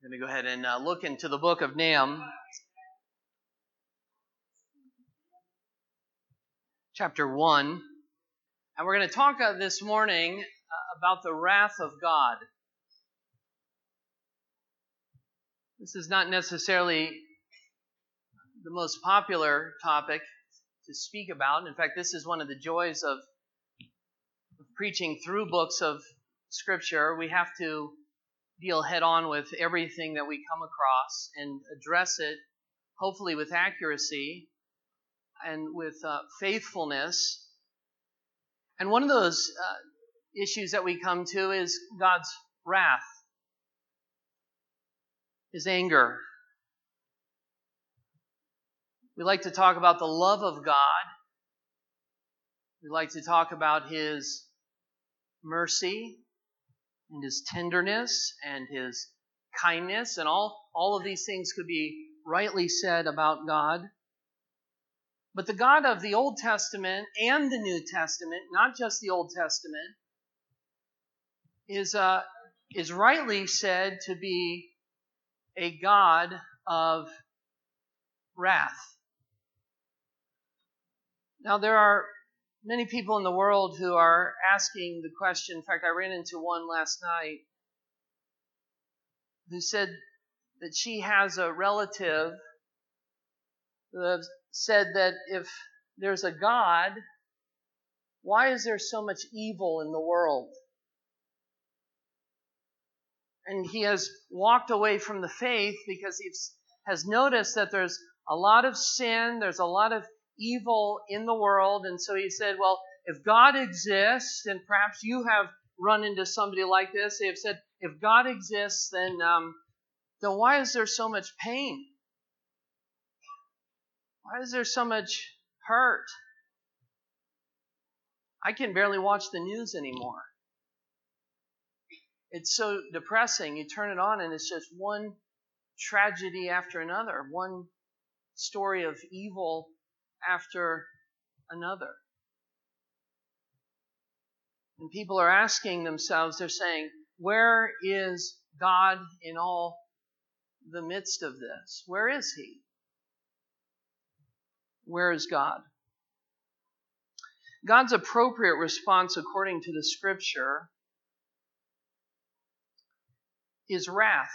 I'm going to go ahead and uh, look into the book of Nahum, chapter 1. And we're going to talk uh, this morning uh, about the wrath of God. This is not necessarily the most popular topic to speak about. In fact, this is one of the joys of preaching through books of Scripture. We have to deal head on with everything that we come across and address it, hopefully with accuracy and with uh, faithfulness. And one of those uh, issues that we come to is God's wrath, His anger. We like to talk about the love of God. We like to talk about His mercy and his tenderness and his kindness, and all, all of these things could be rightly said about God. But the God of the Old Testament and the New Testament, not just the Old Testament, is, uh, is rightly said to be a God of wrath. Now, there are many people in the world who are asking the question. In fact, I ran into one last night who said that she has a relative who said that if there's a God, why is there so much evil in the world? And he has walked away from the faith because he has noticed that there's a lot of sin, there's a lot of evil in the world. And so he said, Well, if God exists, and perhaps you have run into somebody like this, they have said, If God exists, then, um, then why is there so much pain? Why is there so much hurt? I can barely watch the news anymore. It's so depressing. You turn it on, and it's just one tragedy after another, one story of evil after another. And people are asking themselves, they're saying, Where is God in all the midst of this? Where is He? Where is God? God's appropriate response, according to the scripture, is wrath.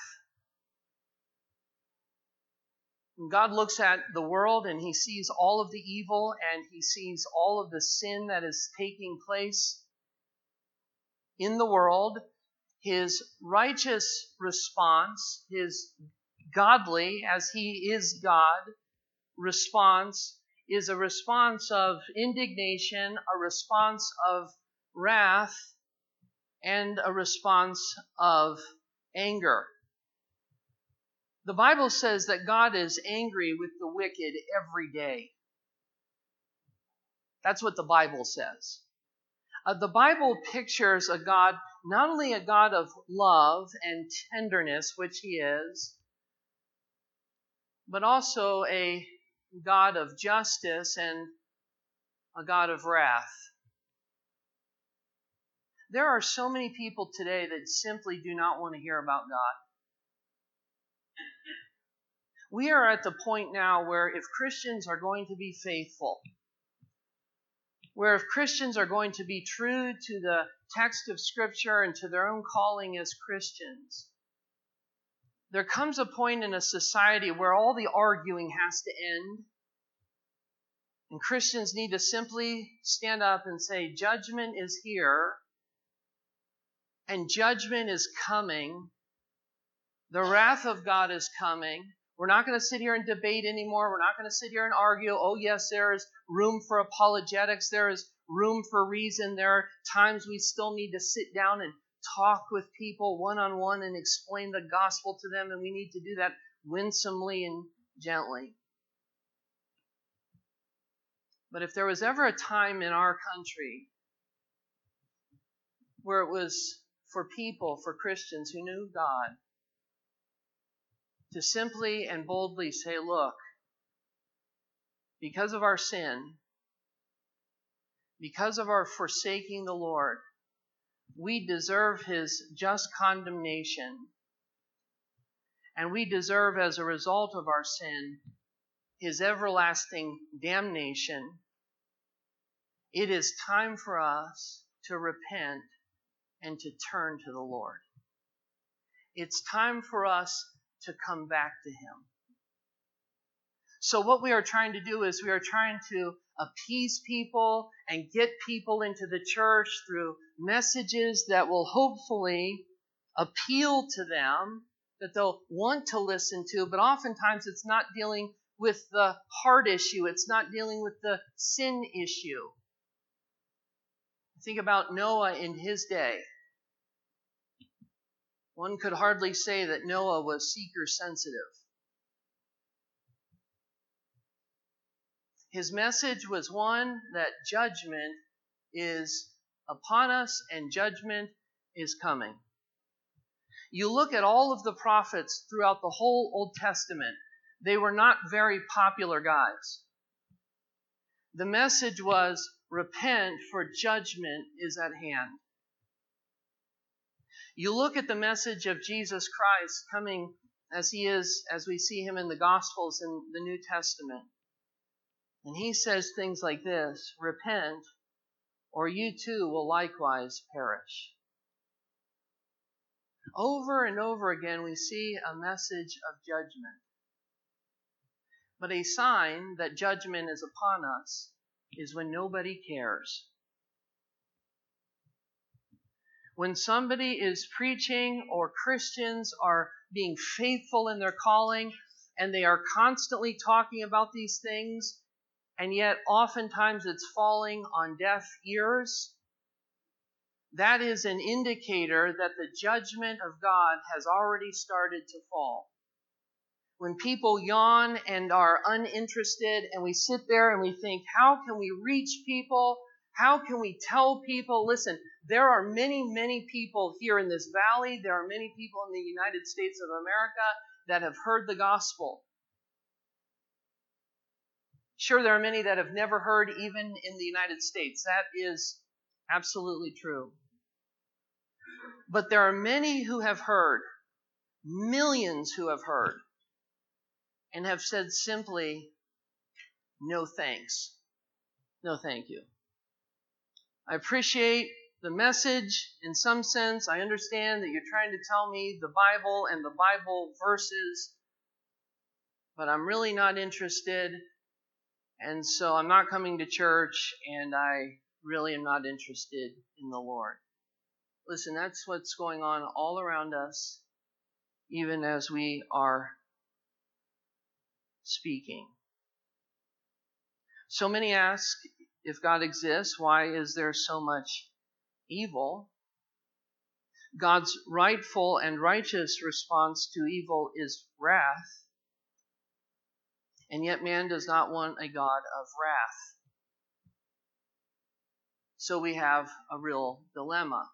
God looks at the world and he sees all of the evil and he sees all of the sin that is taking place in the world. His righteous response, his godly, as he is God, response is a response of indignation, a response of wrath, and a response of anger. The Bible says that God is angry with the wicked every day. That's what the Bible says. Uh, the Bible pictures a God, not only a God of love and tenderness, which He is, but also a God of justice and a God of wrath. There are so many people today that simply do not want to hear about God. We are at the point now where if Christians are going to be faithful, where if Christians are going to be true to the text of Scripture and to their own calling as Christians, there comes a point in a society where all the arguing has to end. And Christians need to simply stand up and say, Judgment is here, and judgment is coming. The wrath of God is coming. We're not going to sit here and debate anymore. We're not going to sit here and argue. Oh, yes, there is room for apologetics. There is room for reason. There are times we still need to sit down and talk with people one on one and explain the gospel to them, and we need to do that winsomely and gently. But if there was ever a time in our country where it was for people, for Christians who knew God, to simply and boldly say, Look, because of our sin, because of our forsaking the Lord, we deserve his just condemnation. and we deserve, as a result of our sin, his everlasting damnation, it is time for us to repent and to turn to the Lord. It's time for us to come back to him. So, what we are trying to do is we are trying to appease people and get people into the church through messages that will hopefully appeal to them, that they'll want to listen to, but oftentimes it's not dealing with the heart issue, it's not dealing with the sin issue. Think about Noah in his day. One could hardly say that Noah was seeker sensitive. His message was one that judgment is upon us and judgment is coming. You look at all of the prophets throughout the whole Old Testament, they were not very popular guys. The message was repent, for judgment is at hand. You look at the message of Jesus Christ coming as he is, as we see him in the Gospels in the New Testament. And he says things like this Repent, or you too will likewise perish. Over and over again, we see a message of judgment. But a sign that judgment is upon us is when nobody cares. When somebody is preaching or Christians are being faithful in their calling and they are constantly talking about these things, and yet oftentimes it's falling on deaf ears, that is an indicator that the judgment of God has already started to fall. When people yawn and are uninterested, and we sit there and we think, how can we reach people? How can we tell people? Listen, there are many, many people here in this valley. There are many people in the United States of America that have heard the gospel. Sure, there are many that have never heard, even in the United States. That is absolutely true. But there are many who have heard, millions who have heard, and have said simply, no thanks. No thank you. I appreciate the message in some sense. I understand that you're trying to tell me the Bible and the Bible verses, but I'm really not interested and so I'm not coming to church, and I really am not interested in the Lord. Listen, that's what's going on all around us, even as we are speaking. So many ask if God exists, why is there so much evil? God's rightful and righteous response to evil is wrath. And yet, man does not want a God of wrath. So we have a real dilemma.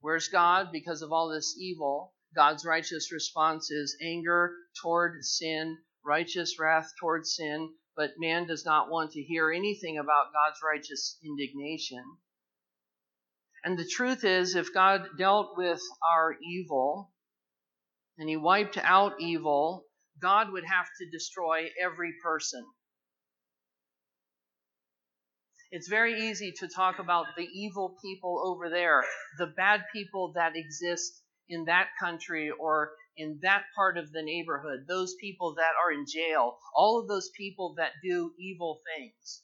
Where's God? Because of all this evil, God's righteous response is anger toward sin, righteous wrath toward sin, but man does not want to hear anything about God's righteous indignation. And the truth is, if God dealt with our evil and he wiped out evil, God would have to destroy every person. It's very easy to talk about the evil people over there, the bad people that exist in that country or in that part of the neighborhood, those people that are in jail, all of those people that do evil things.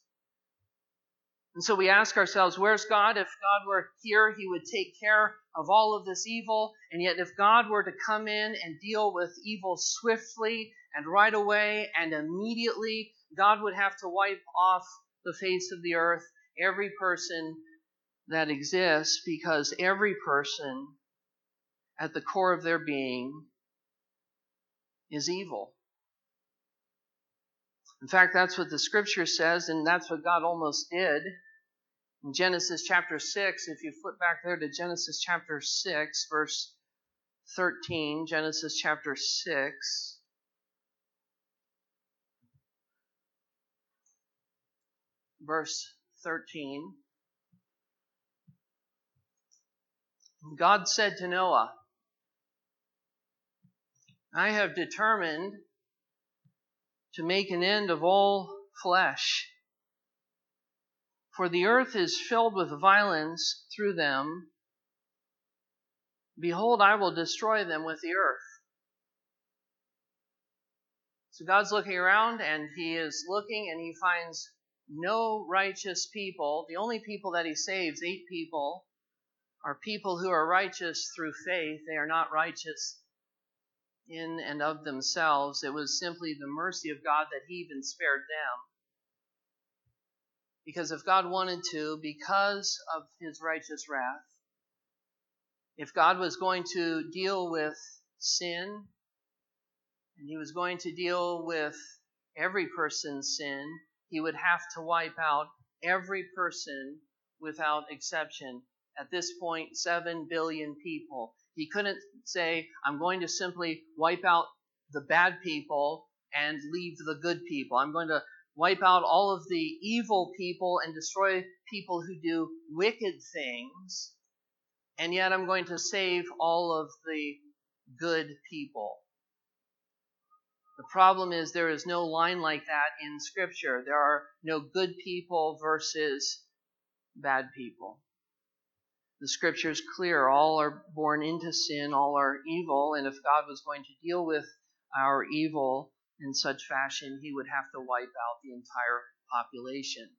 And so we ask ourselves, where's God? If God were here, he would take care of all of this evil. And yet, if God were to come in and deal with evil swiftly and right away and immediately, God would have to wipe off the face of the earth every person that exists because every person at the core of their being is evil. In fact, that's what the scripture says, and that's what God almost did. In Genesis chapter 6, if you flip back there to Genesis chapter 6, verse 13, Genesis chapter 6. Verse 13. God said to Noah, I have determined to make an end of all flesh. For the earth is filled with violence through them. Behold, I will destroy them with the earth. So God's looking around and he is looking and he finds no righteous people. The only people that he saves, eight people, are people who are righteous through faith. They are not righteous in and of themselves. It was simply the mercy of God that he even spared them. Because if God wanted to, because of his righteous wrath, if God was going to deal with sin, and he was going to deal with every person's sin, he would have to wipe out every person without exception. At this point, 7 billion people. He couldn't say, I'm going to simply wipe out the bad people and leave the good people. I'm going to wipe out all of the evil people and destroy people who do wicked things, and yet I'm going to save all of the good people. The problem is there is no line like that in Scripture. There are no good people versus bad people. The Scripture is clear. All are born into sin, all are evil, and if God was going to deal with our evil, in such fashion, he would have to wipe out the entire population.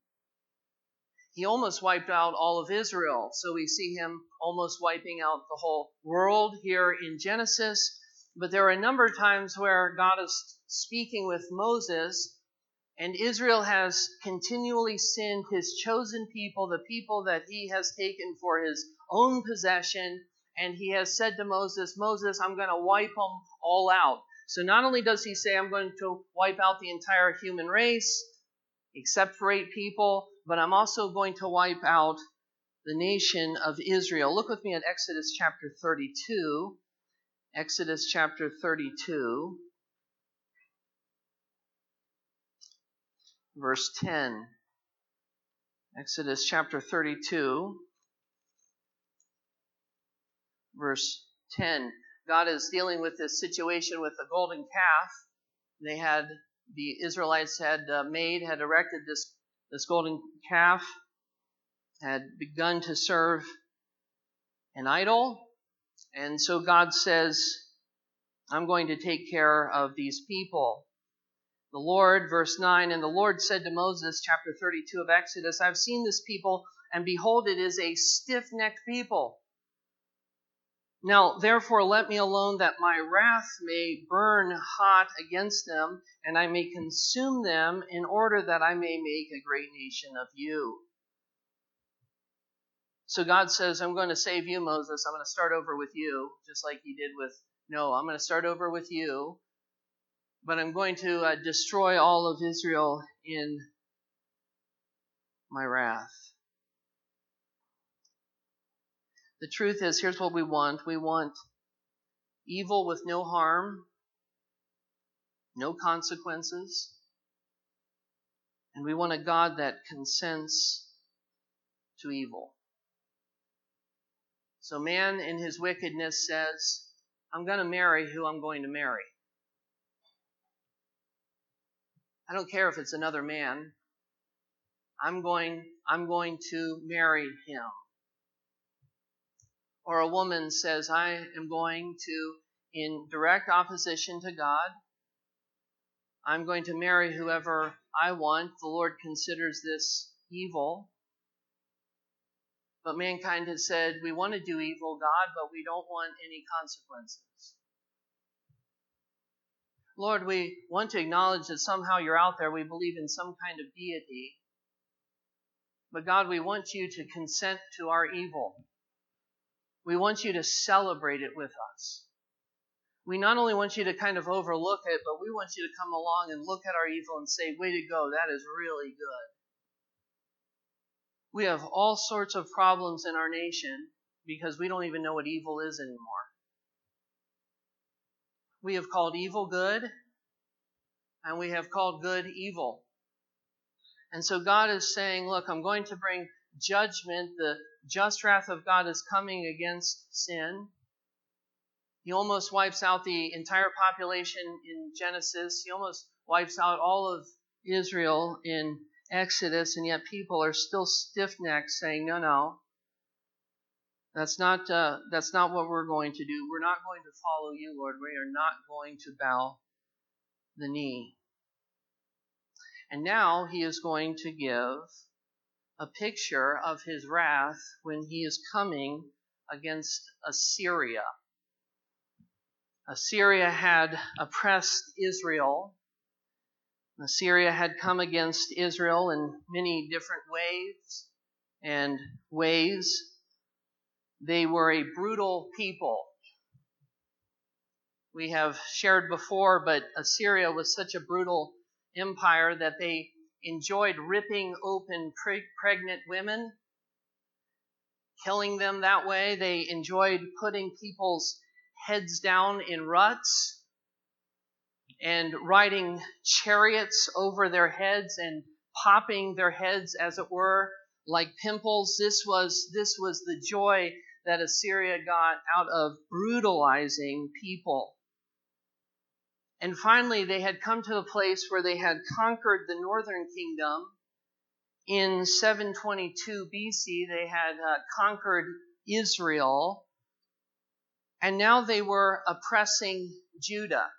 He almost wiped out all of Israel, so we see him almost wiping out the whole world here in Genesis. But there are a number of times where God is speaking with Moses, and Israel has continually sinned his chosen people, the people that he has taken for his own possession. And he has said to Moses, Moses, I'm going to wipe them all out. So not only does he say, I'm going to wipe out the entire human race, except for eight people, but I'm also going to wipe out the nation of Israel. Look with me at Exodus chapter 32. Exodus chapter 32, verse 10. Exodus chapter 32, verse 10. God is dealing with this situation with the golden calf. They had the Israelites had uh, made, had erected this this golden calf, had begun to serve an idol, and so God says, "I'm going to take care of these people." The Lord, verse 9, and the Lord said to Moses, chapter 32 of Exodus, I've seen this people, and behold, it is a stiff necked people. Now, therefore, let me alone that my wrath may burn hot against them, and I may consume them, in order that I may make a great nation of you. So God says, I'm going to save you, Moses. I'm going to start over with you, just like he did with Noah. I'm going to start over with you, but I'm going to uh, destroy all of Israel in my wrath. The truth is, here's what we want we want evil with no harm, no consequences, and we want a God that consents to evil. So, man in his wickedness says, I'm going to marry who I'm going to marry. I don't care if it's another man. I'm going, I'm going to marry him or a woman says, I am going to, in direct opposition to God, I'm going to marry whoever I want, the Lord considers this evil. But mankind has said, we want to do evil, God, but we don't want any consequences. Lord, we want to acknowledge that somehow you're out there. We believe in some kind of deity. But God, we want you to consent to our evil. We want you to celebrate it with us. We not only want you to kind of overlook it, but we want you to come along and look at our evil and say, way to go, that is really good. We have all sorts of problems in our nation because we don't even know what evil is anymore. We have called evil good, and we have called good evil. And so God is saying, Look, I'm going to bring judgment, the just wrath of God is coming against sin. He almost wipes out the entire population in Genesis. He almost wipes out all of Israel in Exodus, and yet people are still stiff necked saying, No, no, that's not, uh, that's not what we're going to do. We're not going to follow you, Lord. We are not going to bow the knee. And now he is going to give a picture of his wrath when he is coming against Assyria. Assyria had oppressed Israel. Assyria had come against Israel in many different ways and ways. They were a brutal people. We have shared before, but Assyria was such a brutal empire that they enjoyed ripping open pre- pregnant women, killing them that way. They enjoyed putting people's heads down in ruts and riding chariots over their heads and popping their heads as it were like pimples this was this was the joy that Assyria got out of brutalizing people and finally, they had come to a place where they had conquered the northern kingdom. In 722 BC, they had uh, conquered Israel, and now they were oppressing Judah.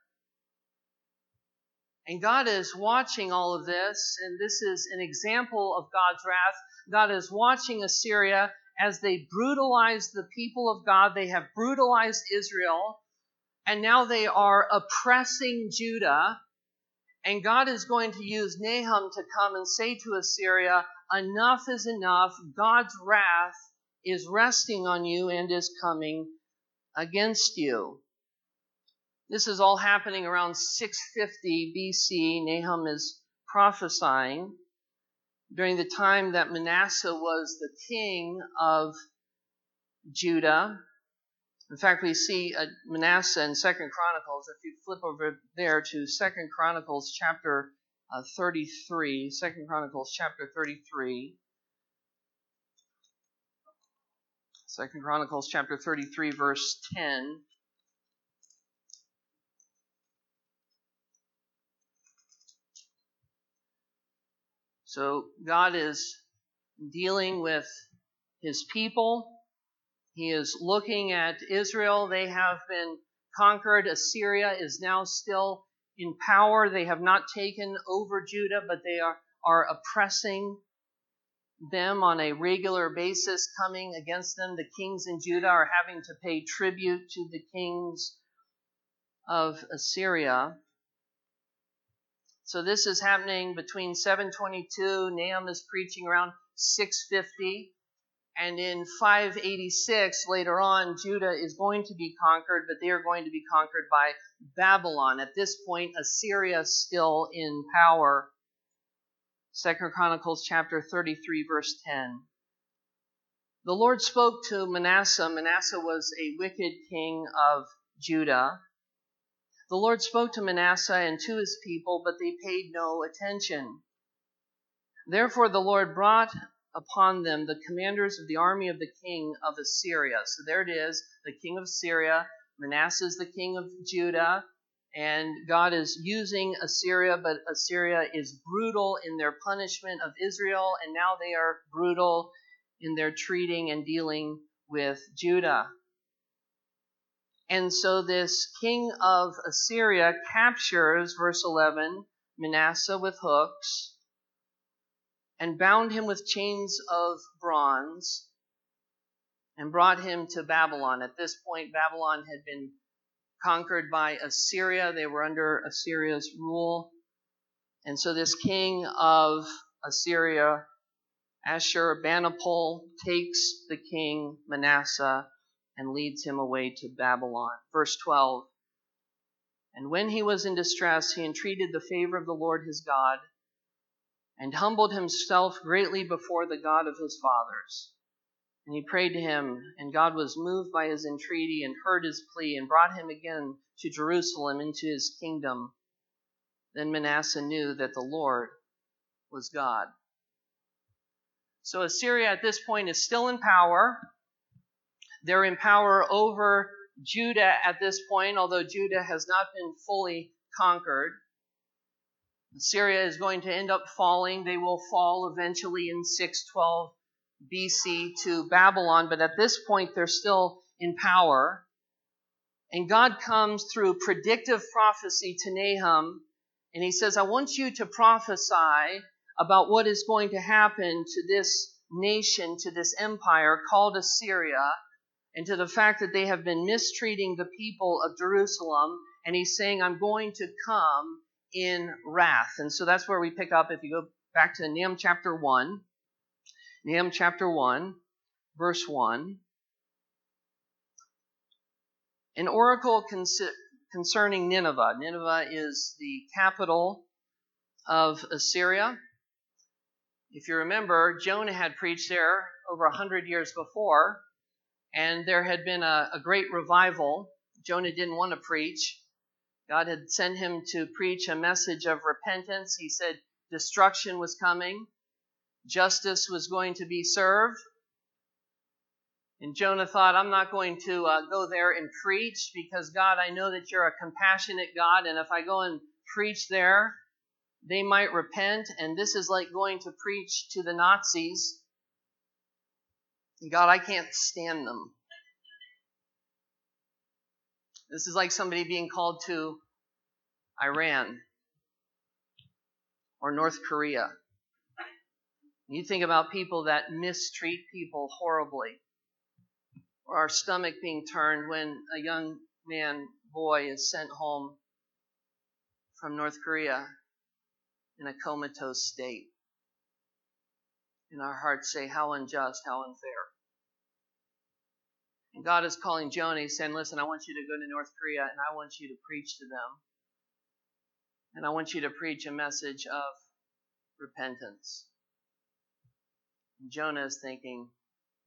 And God is watching all of this, and this is an example of God's wrath. God is watching Assyria as they brutalize the people of God. They have brutalized Israel and now they are oppressing Judah. And God is going to use Nahum to come and say to Assyria, Enough is enough. God's wrath is resting on you and is coming against you. This is all happening around 650 BC. Nahum is prophesying during the time that Manasseh was the king of Judah. In fact, we see uh, Manasseh in Second Chronicles. If you flip over there to Second Chronicles chapter uh, 33, Second Chronicles chapter 33. Second Chronicles chapter 33, verse 10. So God is dealing with his people he is looking at Israel. They have been conquered. Assyria is now still in power. They have not taken over Judah, but they are, are oppressing them on a regular basis, coming against them. The kings in Judah are having to pay tribute to the kings of Assyria. So this is happening between 722. Nahum is preaching around 650. And in 586, later on, Judah is going to be conquered, but they are going to be conquered by Babylon. At this point, Assyria is still in power. Second Chronicles chapter 33, verse 10. The Lord spoke to Manasseh. Manasseh was a wicked king of Judah. The Lord spoke to Manasseh and to his people, but they paid no attention. Therefore, the Lord brought upon them the commanders of the army of the king of Assyria. So there it is, the king of Assyria. Manasseh is the king of Judah. And God is using Assyria, but Assyria is brutal in their punishment of Israel, and now they are brutal in their treating and dealing with Judah. And so this king of Assyria captures, verse 11, Manasseh with hooks and bound him with chains of bronze and brought him to Babylon. At this point, Babylon had been conquered by Assyria. They were under Assyria's rule. And so this king of Assyria, Ashurbanipal, takes the king Manasseh and leads him away to Babylon. Verse 12 And when he was in distress, he entreated the favor of the Lord his God and humbled himself greatly before the God of his fathers. And he prayed to him, and God was moved by his entreaty and heard his plea and brought him again to Jerusalem into his kingdom. Then Manasseh knew that the Lord was God. So Assyria at this point is still in power. They're in power over Judah at this point, although Judah has not been fully conquered. Assyria is going to end up falling. They will fall eventually in 612 BC to Babylon, but at this point they're still in power. And God comes through predictive prophecy to Nahum, and he says, I want you to prophesy about what is going to happen to this nation, to this empire called Assyria, and to the fact that they have been mistreating the people of Jerusalem. And he's saying, I'm going to come in wrath. And so that's where we pick up if you go back to Nahum chapter 1. Nahum chapter 1, verse 1. An oracle concerning Nineveh. Nineveh is the capital of Assyria. If you remember, Jonah had preached there over a hundred years before, and there had been a, a great revival. Jonah didn't want to preach. God had sent him to preach a message of repentance. He said destruction was coming, justice was going to be served. And Jonah thought, I'm not going to uh, go there and preach because, God, I know that you're a compassionate God, and if I go and preach there, they might repent, and this is like going to preach to the Nazis. God, I can't stand them. This is like somebody being called to Iran or North Korea. You think about people that mistreat people horribly, or our stomach being turned when a young man, boy, is sent home from North Korea in a comatose state. And our hearts say, How unjust, how unfair. And God is calling Jonah, saying, Listen, I want you to go to North Korea and I want you to preach to them. And I want you to preach a message of repentance. And Jonah is thinking,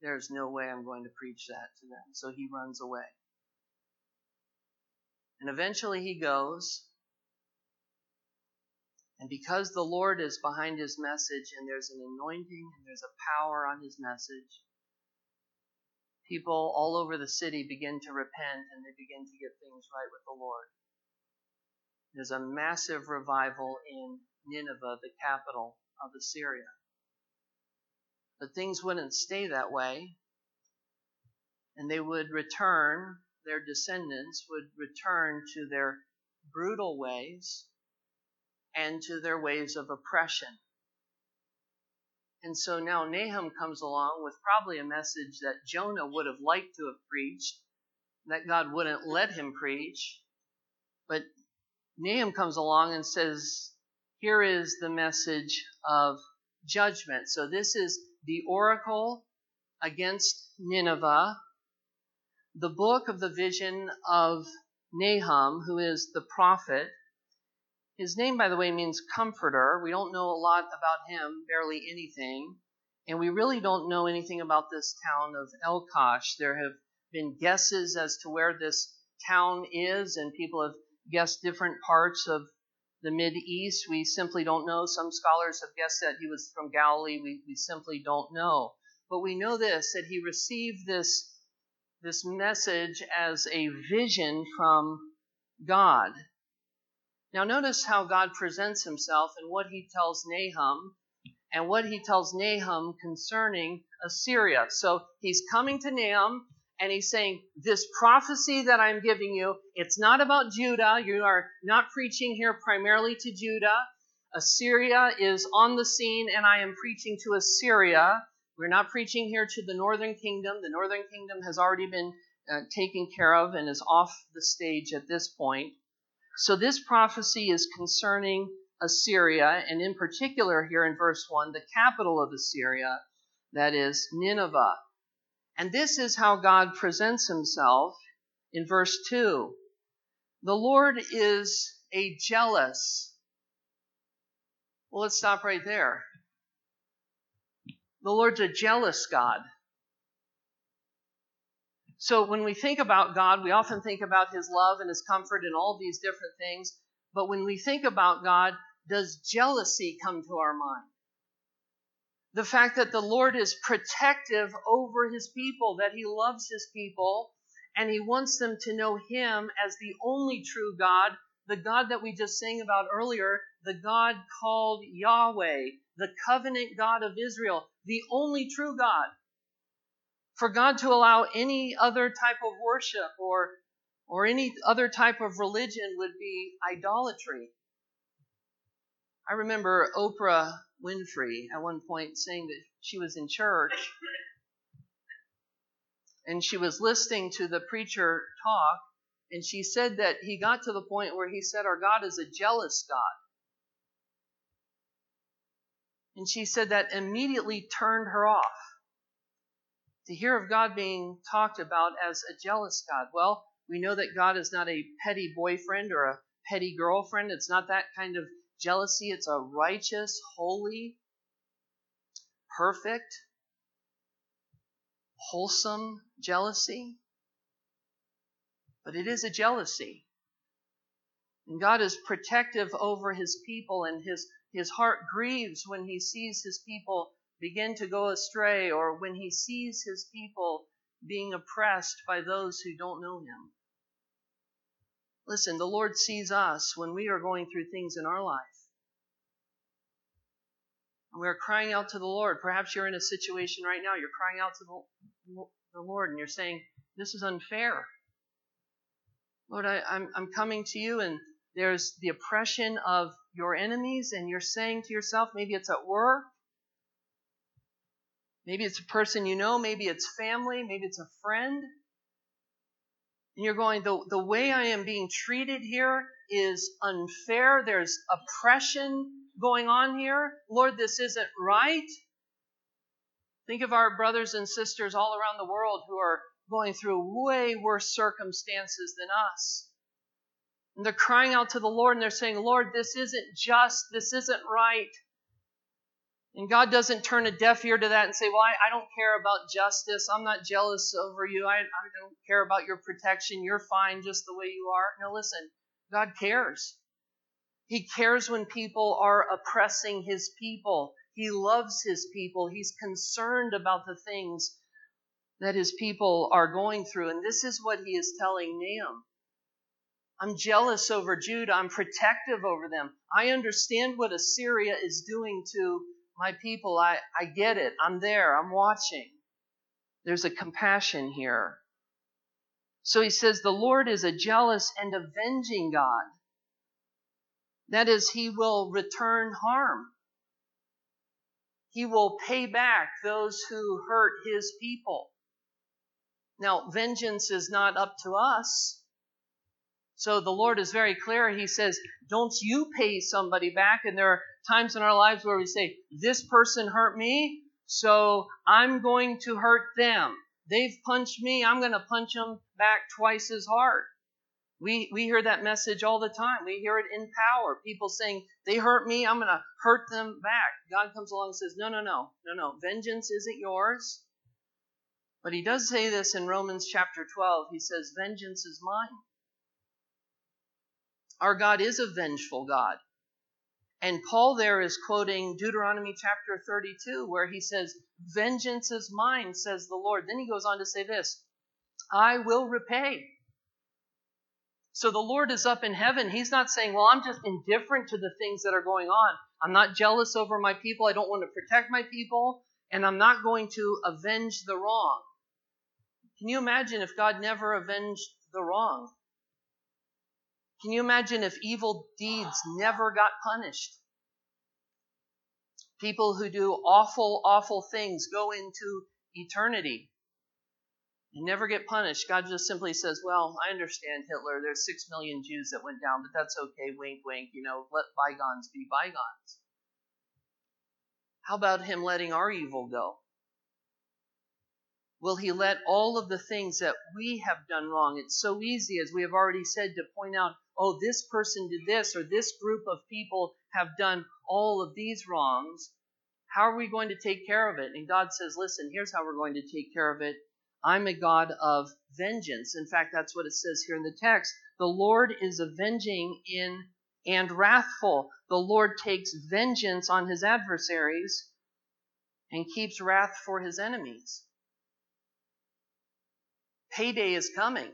There's no way I'm going to preach that to them. So he runs away. And eventually he goes and because the Lord is behind his message and there's an anointing and there's a power on his message, people all over the city begin to repent and they begin to get things right with the Lord. There's a massive revival in Nineveh, the capital of Assyria. But things wouldn't stay that way. And they would return, their descendants would return to their brutal ways and to their ways of oppression. And so now Nahum comes along with probably a message that Jonah would have liked to have preached, that God wouldn't let him preach. But Nahum comes along and says, Here is the message of judgment. So this is the oracle against Nineveh, the book of the vision of Nahum, who is the prophet, his name, by the way, means comforter. We don't know a lot about him, barely anything. And we really don't know anything about this town of Elkosh. There have been guesses as to where this town is, and people have guessed different parts of the Mid East. We simply don't know. Some scholars have guessed that he was from Galilee. We, we simply don't know. But we know this that he received this, this message as a vision from God. Now, notice how God presents himself and what he tells Nahum and what he tells Nahum concerning Assyria. So he's coming to Nahum and he's saying, This prophecy that I'm giving you, it's not about Judah. You are not preaching here primarily to Judah. Assyria is on the scene, and I am preaching to Assyria. We're not preaching here to the northern kingdom. The northern kingdom has already been uh, taken care of and is off the stage at this point. So this prophecy is concerning Assyria, and in particular here in verse 1, the capital of Assyria, that is Nineveh. And this is how God presents himself in verse 2. The Lord is a jealous. Well, let's stop right there. The Lord's a jealous God. So when we think about God, we often think about his love and his comfort and all these different things. But when we think about God, does jealousy come to our mind? The fact that the Lord is protective over his people, that he loves his people, and he wants them to know him as the only true God, the God that we just sang about earlier, the God called Yahweh, the covenant God of Israel, the only true God. For God to allow any other type of worship or or any other type of religion would be idolatry. I remember Oprah Winfrey at one point saying that she was in church and she was listening to the preacher talk, and she said that he got to the point where he said, Our God is a jealous God. And she said that immediately turned her off. To hear of God being talked about as a jealous God. Well, we know that God is not a petty boyfriend or a petty girlfriend. It's not that kind of jealousy. It's a righteous, holy, perfect, wholesome jealousy. But it is a jealousy. And God is protective over his people, and his, his heart grieves when he sees his people begin to go astray or when he sees his people being oppressed by those who don't know him. Listen, the Lord sees us when we are going through things in our life. And we are crying out to the Lord. Perhaps you're in a situation right now, you're crying out to the, Lord and you're saying, This is unfair. Lord, I, I'm, I'm coming to you and there's the oppression of your enemies, and you're saying to yourself, maybe it's at work, maybe it's a person you know, maybe it's family, maybe it's a friend. And you're going, the, the way I am being treated here is unfair. There's oppression going on here. Lord, this isn't right. Think of our brothers and sisters all around the world who are going through way worse circumstances than us. And they're crying out to the Lord and they're saying, Lord, this isn't just, this isn't right. And God doesn't turn a deaf ear to that and say, Well, I, I don't care about justice. I'm not jealous over you. I, I don't care about your protection. You're fine just the way you are. No, listen, God cares. He cares when people are oppressing his people. He loves his people. He's concerned about the things that his people are going through. And this is what he is telling Nahum. I'm jealous over Judah. I'm protective over them. I understand what Assyria is doing to my people, I, I get it. I'm there. I'm watching. There's a compassion here. So he says, The Lord is a jealous and avenging God. That is, he will return harm. He will pay back those who hurt his people. Now, vengeance is not up to us. So the Lord is very clear. He says, Don't you pay somebody back. And there are times in our lives where we say, This person hurt me, so I'm going to hurt them. They've punched me, I'm going to punch them back twice as hard. We, we hear that message all the time. We hear it in power. People saying, They hurt me, I'm going to hurt them back. God comes along and says, No, no, no, no, no. Vengeance isn't yours. But he does say this in Romans chapter 12. He says, Vengeance is mine. Our God is a vengeful God. And Paul there is quoting Deuteronomy chapter 32, where he says, Vengeance is mine, says the Lord. Then he goes on to say this I will repay. So the Lord is up in heaven. He's not saying, Well, I'm just indifferent to the things that are going on. I'm not jealous over my people. I don't want to protect my people. And I'm not going to avenge the wrong. Can you imagine if God never avenged the wrong? Can you imagine if evil deeds never got punished? People who do awful, awful things go into eternity and never get punished. God just simply says, Well, I understand Hitler. There's six million Jews that went down, but that's okay. Wink, wink. You know, let bygones be bygones. How about him letting our evil go? Will he let all of the things that we have done wrong? It's so easy, as we have already said, to point out oh, this person did this, or this group of people have done all of these wrongs. How are we going to take care of it? And God says, listen, here's how we're going to take care of it. I'm a God of vengeance. In fact, that's what it says here in the text. The Lord is avenging in and wrathful. The Lord takes vengeance on his adversaries and keeps wrath for his enemies. Payday is coming.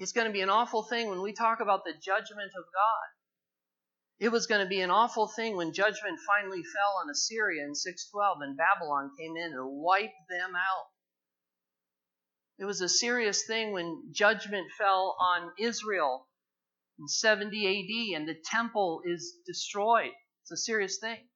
It's going to be an awful thing when we talk about the judgment of God. It was going to be an awful thing when judgment finally fell on Assyria in 612 and Babylon came in and wiped them out. It was a serious thing when judgment fell on Israel in 70 AD and the temple is destroyed. It's a serious thing.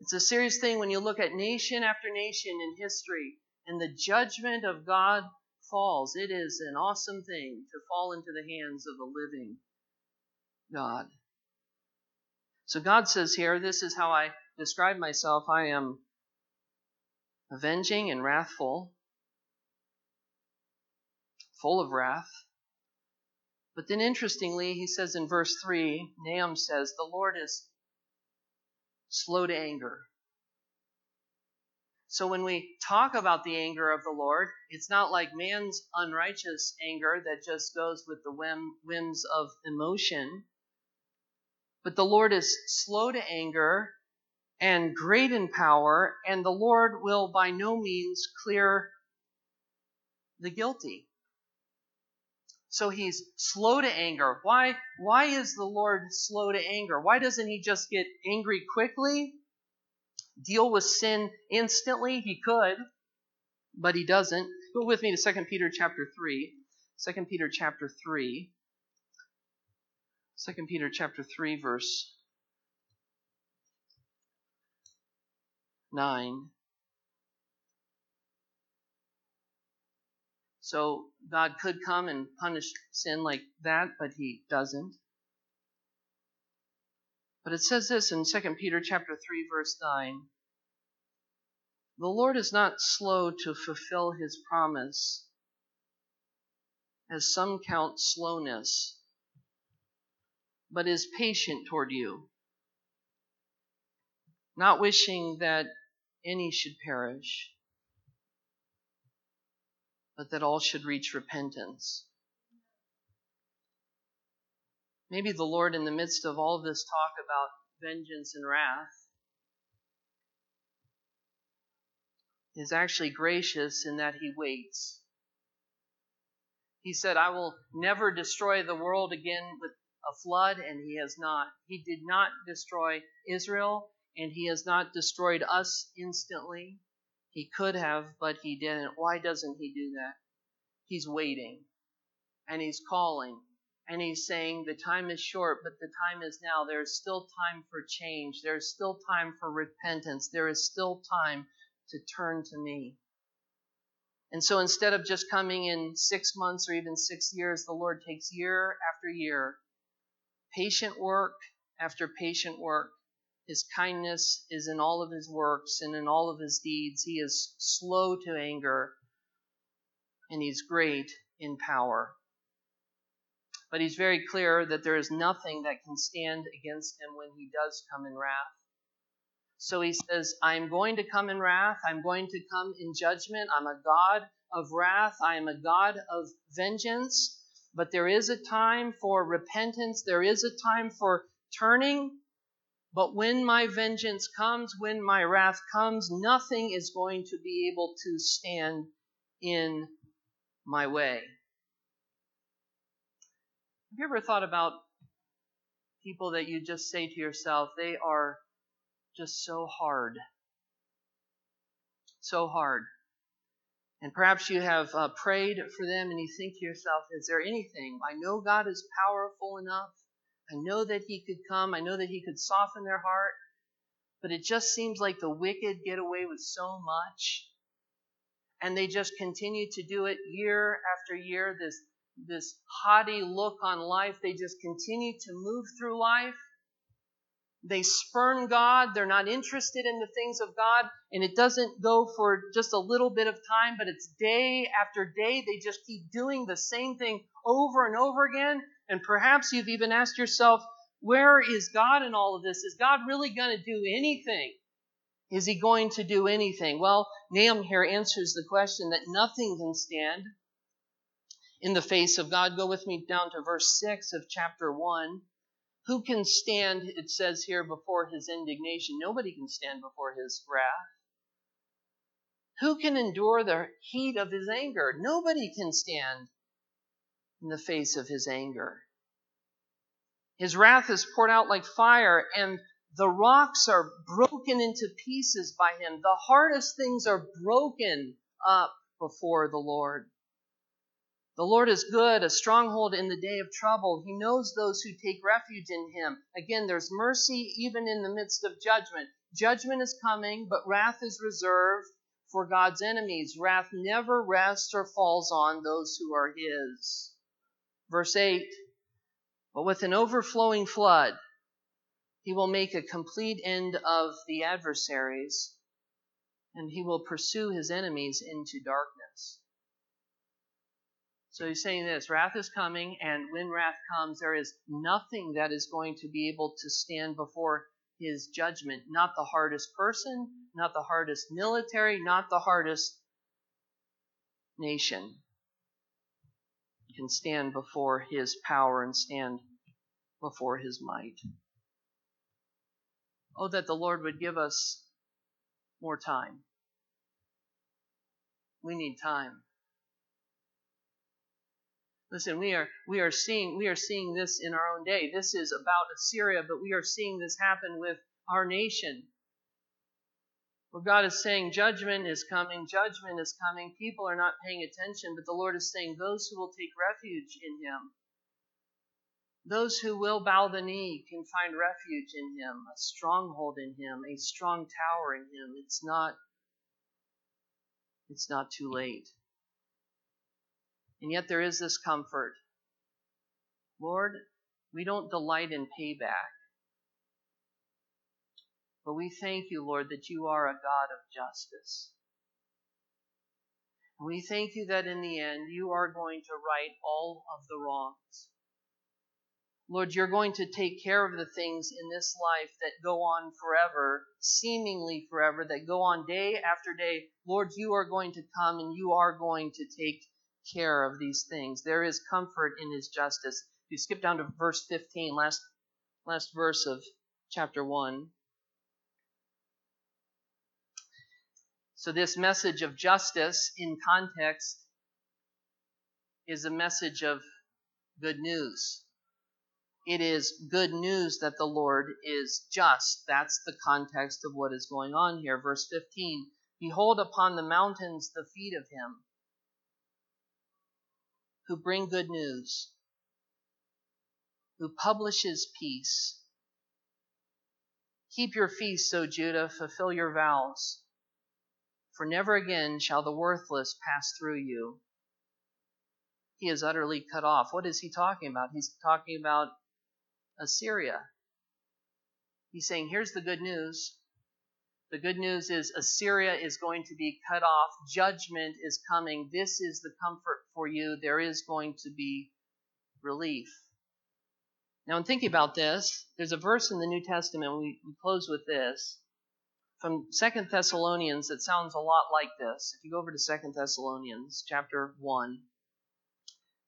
It's a serious thing when you look at nation after nation in history and the judgment of God falls. It is an awesome thing to fall into the hands of the living God. So God says here, this is how I describe myself. I am avenging and wrathful, full of wrath. But then interestingly, he says in verse 3, Nahum says, The Lord is slow to anger, so when we talk about the anger of the Lord, it's not like man's unrighteous anger that just goes with the whim, whims of emotion. But the Lord is slow to anger and great in power, and the Lord will by no means clear the guilty. So he's slow to anger. Why, why is the Lord slow to anger? Why doesn't he just get angry quickly? Deal with sin instantly? He could, but he doesn't. Go with me to 2 Peter chapter 3. 2 Peter chapter 3. 2 Peter chapter 3 verse 9. So God could come and punish sin like that, but he doesn't. But it says this in 2 Peter chapter 3 verse 9. The Lord is not slow to fulfill his promise, as some count slowness, but is patient toward you, not wishing that any should perish, but that all should reach repentance. Maybe the Lord, in the midst of all of this talk about vengeance and wrath, is actually gracious in that he waits. He said, I will never destroy the world again with a flood, and he has not. He did not destroy Israel, and he has not destroyed us instantly. He could have, but he didn't. Why doesn't he do that? He's waiting, and he's calling, and he's saying, The time is short, but the time is now. There is still time for change. There is still time for repentance. There is still time to turn to me. And so instead of just coming in six months or even six years, the Lord takes year after year, patient work after patient work. His kindness is in all of his works and in all of his deeds. He is slow to anger and he's great in power. But he's very clear that there is nothing that can stand against him when he does come in wrath. So he says, I'm going to come in wrath. I'm going to come in judgment. I'm a God of wrath. I am a God of vengeance. But there is a time for repentance. There is a time for turning. But when my vengeance comes, when my wrath comes, nothing is going to be able to stand in my way. Have you ever thought about people that you just say to yourself, they are just so hard? So hard. And perhaps you have uh, prayed for them and you think to yourself, is there anything? I know God is powerful enough. I know that He could come. I know that He could soften their heart. But it just seems like the wicked get away with so much. And they just continue to do it year after year. This this haughty look on life. They just continue to move through life. They spurn God. They're not interested in the things of God. And it doesn't go for just a little bit of time, but it's day after day. They just keep doing the same thing over and over again. And perhaps you've even asked yourself, where is God in all of this? Is God really going to do anything? Is he going to do anything? Well, Nahum here answers the question that nothing can stand in the face of God. Go with me down to verse 6 of chapter 1. Who can stand, it says here, before his indignation? Nobody can stand before his wrath. Who can endure the heat of his anger? Nobody can stand in the face of his anger. His wrath is poured out like fire, and the rocks are broken into pieces by him. The hardest things are broken up before the Lord. The Lord is good, a stronghold in the day of trouble. He knows those who take refuge in him. Again, there's mercy even in the midst of judgment. Judgment is coming, but wrath is reserved for God's enemies. Wrath never rests or falls on those who are his. Verse 8 But with an overflowing flood, he will make a complete end of the adversaries, and he will pursue his enemies into darkness. So he's saying this wrath is coming, and when wrath comes, there is nothing that is going to be able to stand before his judgment. Not the hardest person, not the hardest military, not the hardest nation can stand before his power and stand before his might. Oh, that the Lord would give us more time. We need time. Listen, we are we are seeing we are seeing this in our own day. This is about Assyria, but we are seeing this happen with our nation. Where God is saying judgment is coming, judgment is coming. People are not paying attention, but the Lord is saying those who will take refuge in him, those who will bow the knee can find refuge in him, a stronghold in him, a strong tower in him. It's not it's not too late. And yet there is this comfort. Lord, we don't delight in payback. But we thank you, Lord, that you are a God of justice. We thank you that in the end you are going to right all of the wrongs. Lord, you're going to take care of the things in this life that go on forever, seemingly forever, that go on day after day. Lord, you are going to come and you are going to take care of these things. There is comfort in his justice. If you skip down to verse 15, last, last verse of chapter 1. So, this message of justice in context is a message of good news. It is good news that the Lord is just. That's the context of what is going on here. Verse 15 Behold upon the mountains the feet of him who bring good news, who publishes peace. Keep your feasts, O Judah, fulfill your vows, for never again shall the worthless pass through you. He is utterly cut off. What is he talking about? He's talking about Assyria. He's saying, here's the good news. The good news is Assyria is going to be cut off. Judgment is coming. This is the comfort for you. There is going to be relief. Now, in thinking about this, there's a verse in the New Testament, we, we close with this, from Second Thessalonians that sounds a lot like this. If you go over to Second Thessalonians chapter 1,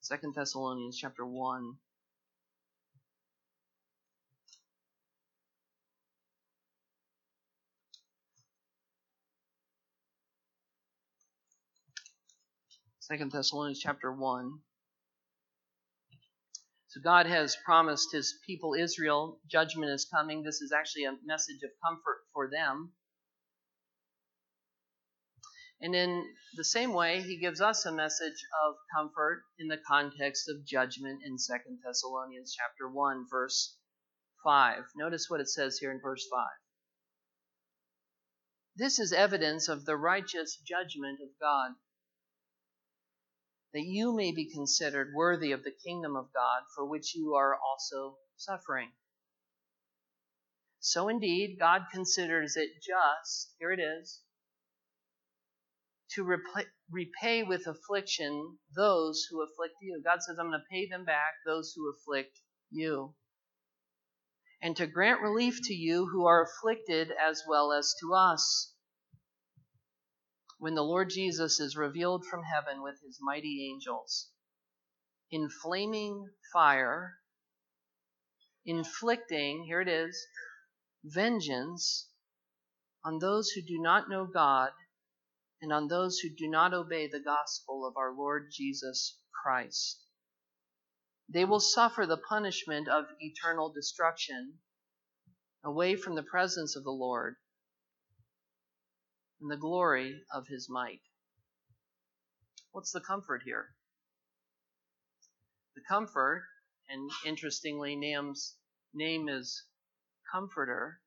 2 Thessalonians chapter 1. Second Thessalonians chapter 1. So God has promised his people Israel judgment is coming. This is actually a message of comfort for them. And in the same way, he gives us a message of comfort in the context of judgment in Second Thessalonians chapter 1 verse 5. Notice what it says here in verse 5. This is evidence of the righteous judgment of God that you may be considered worthy of the kingdom of God for which you are also suffering. So indeed, God considers it just, here it is, to repay with affliction those who afflict you. God says, I'm going to pay them back, those who afflict you. And to grant relief to you who are afflicted as well as to us when the Lord Jesus is revealed from heaven with his mighty angels in flaming fire, inflicting, here it is, vengeance on those who do not know God and on those who do not obey the gospel of our Lord Jesus Christ. They will suffer the punishment of eternal destruction away from the presence of the Lord and the glory of his might. What's the comfort here? The comfort, and interestingly, Nahum's name is Comforter.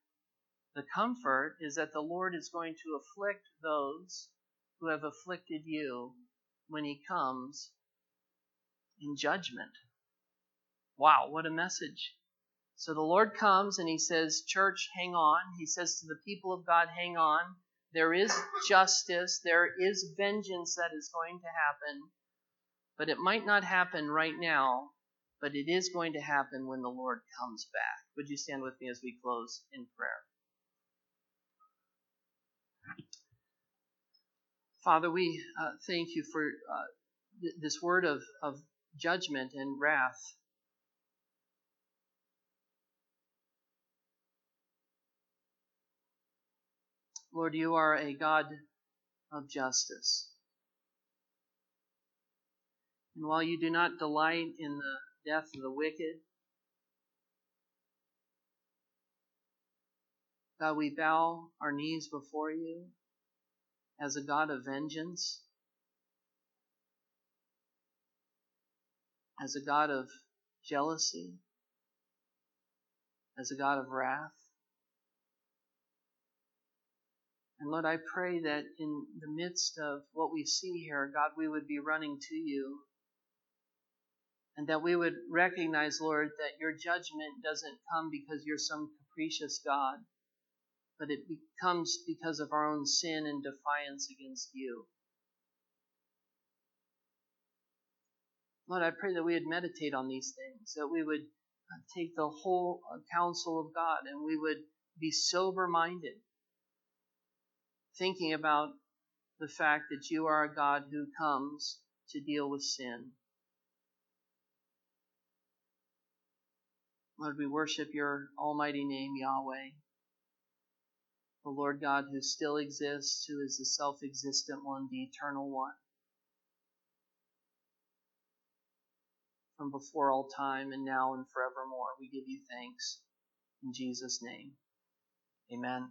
The comfort is that the Lord is going to afflict those who have afflicted you when he comes in judgment. Wow, what a message. So the Lord comes and he says, Church, hang on. He says to the people of God, hang on. There is justice, there is vengeance that is going to happen, but it might not happen right now, but it is going to happen when the Lord comes back. Would you stand with me as we close in prayer? Father, we uh, thank you for uh, th- this word of, of judgment and wrath. Lord, you are a God of justice. And while you do not delight in the death of the wicked, God, we bow our knees before you as a God of vengeance, as a God of jealousy, as a God of wrath. And Lord, I pray that in the midst of what we see here, God, we would be running to you. And that we would recognize, Lord, that your judgment doesn't come because you're some capricious God, but it comes because of our own sin and defiance against you. Lord, I pray that we would meditate on these things, that we would uh, take the whole uh, counsel of God and we would be sober minded, thinking about the fact that you are a God who comes to deal with sin. Lord, we worship your almighty name, Yahweh the Lord God who still exists, who is the self existent one, the eternal one. From before all time and now and forevermore, we give you thanks. In Jesus' name, amen.